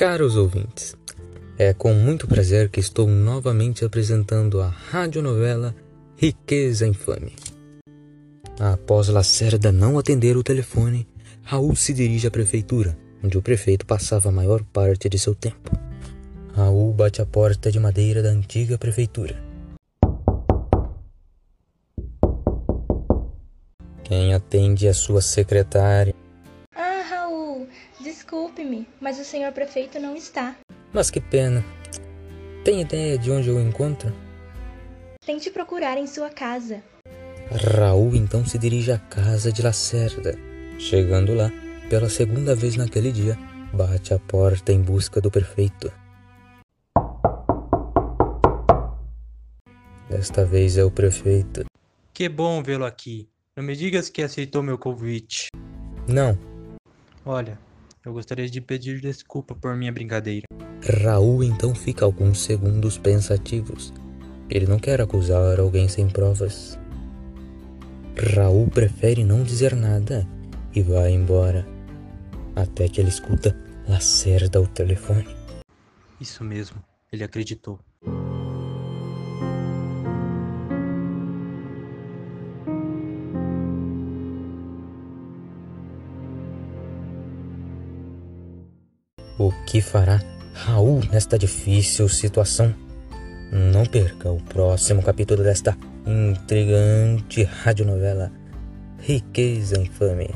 Caros ouvintes, é com muito prazer que estou novamente apresentando a radionovela Riqueza Infame. Após Lacerda não atender o telefone, Raul se dirige à prefeitura, onde o prefeito passava a maior parte de seu tempo. Raul bate a porta de madeira da antiga prefeitura. Quem atende é sua secretária. Desculpe-me, mas o senhor prefeito não está. Mas que pena. Tem ideia de onde eu o encontro? Tente procurar em sua casa. Raul então se dirige à casa de Lacerda. Chegando lá, pela segunda vez naquele dia, bate a porta em busca do prefeito. Desta vez é o prefeito. Que bom vê-lo aqui. Não me digas que aceitou meu convite. Não, Olha, eu gostaria de pedir desculpa por minha brincadeira. Raul então fica alguns segundos pensativos. Ele não quer acusar alguém sem provas. Raul prefere não dizer nada e vai embora. Até que ele escuta Lacerda ao telefone. Isso mesmo, ele acreditou. O que fará Raul nesta difícil situação? Não perca o próximo capítulo desta intrigante radionovela Riqueza Infame.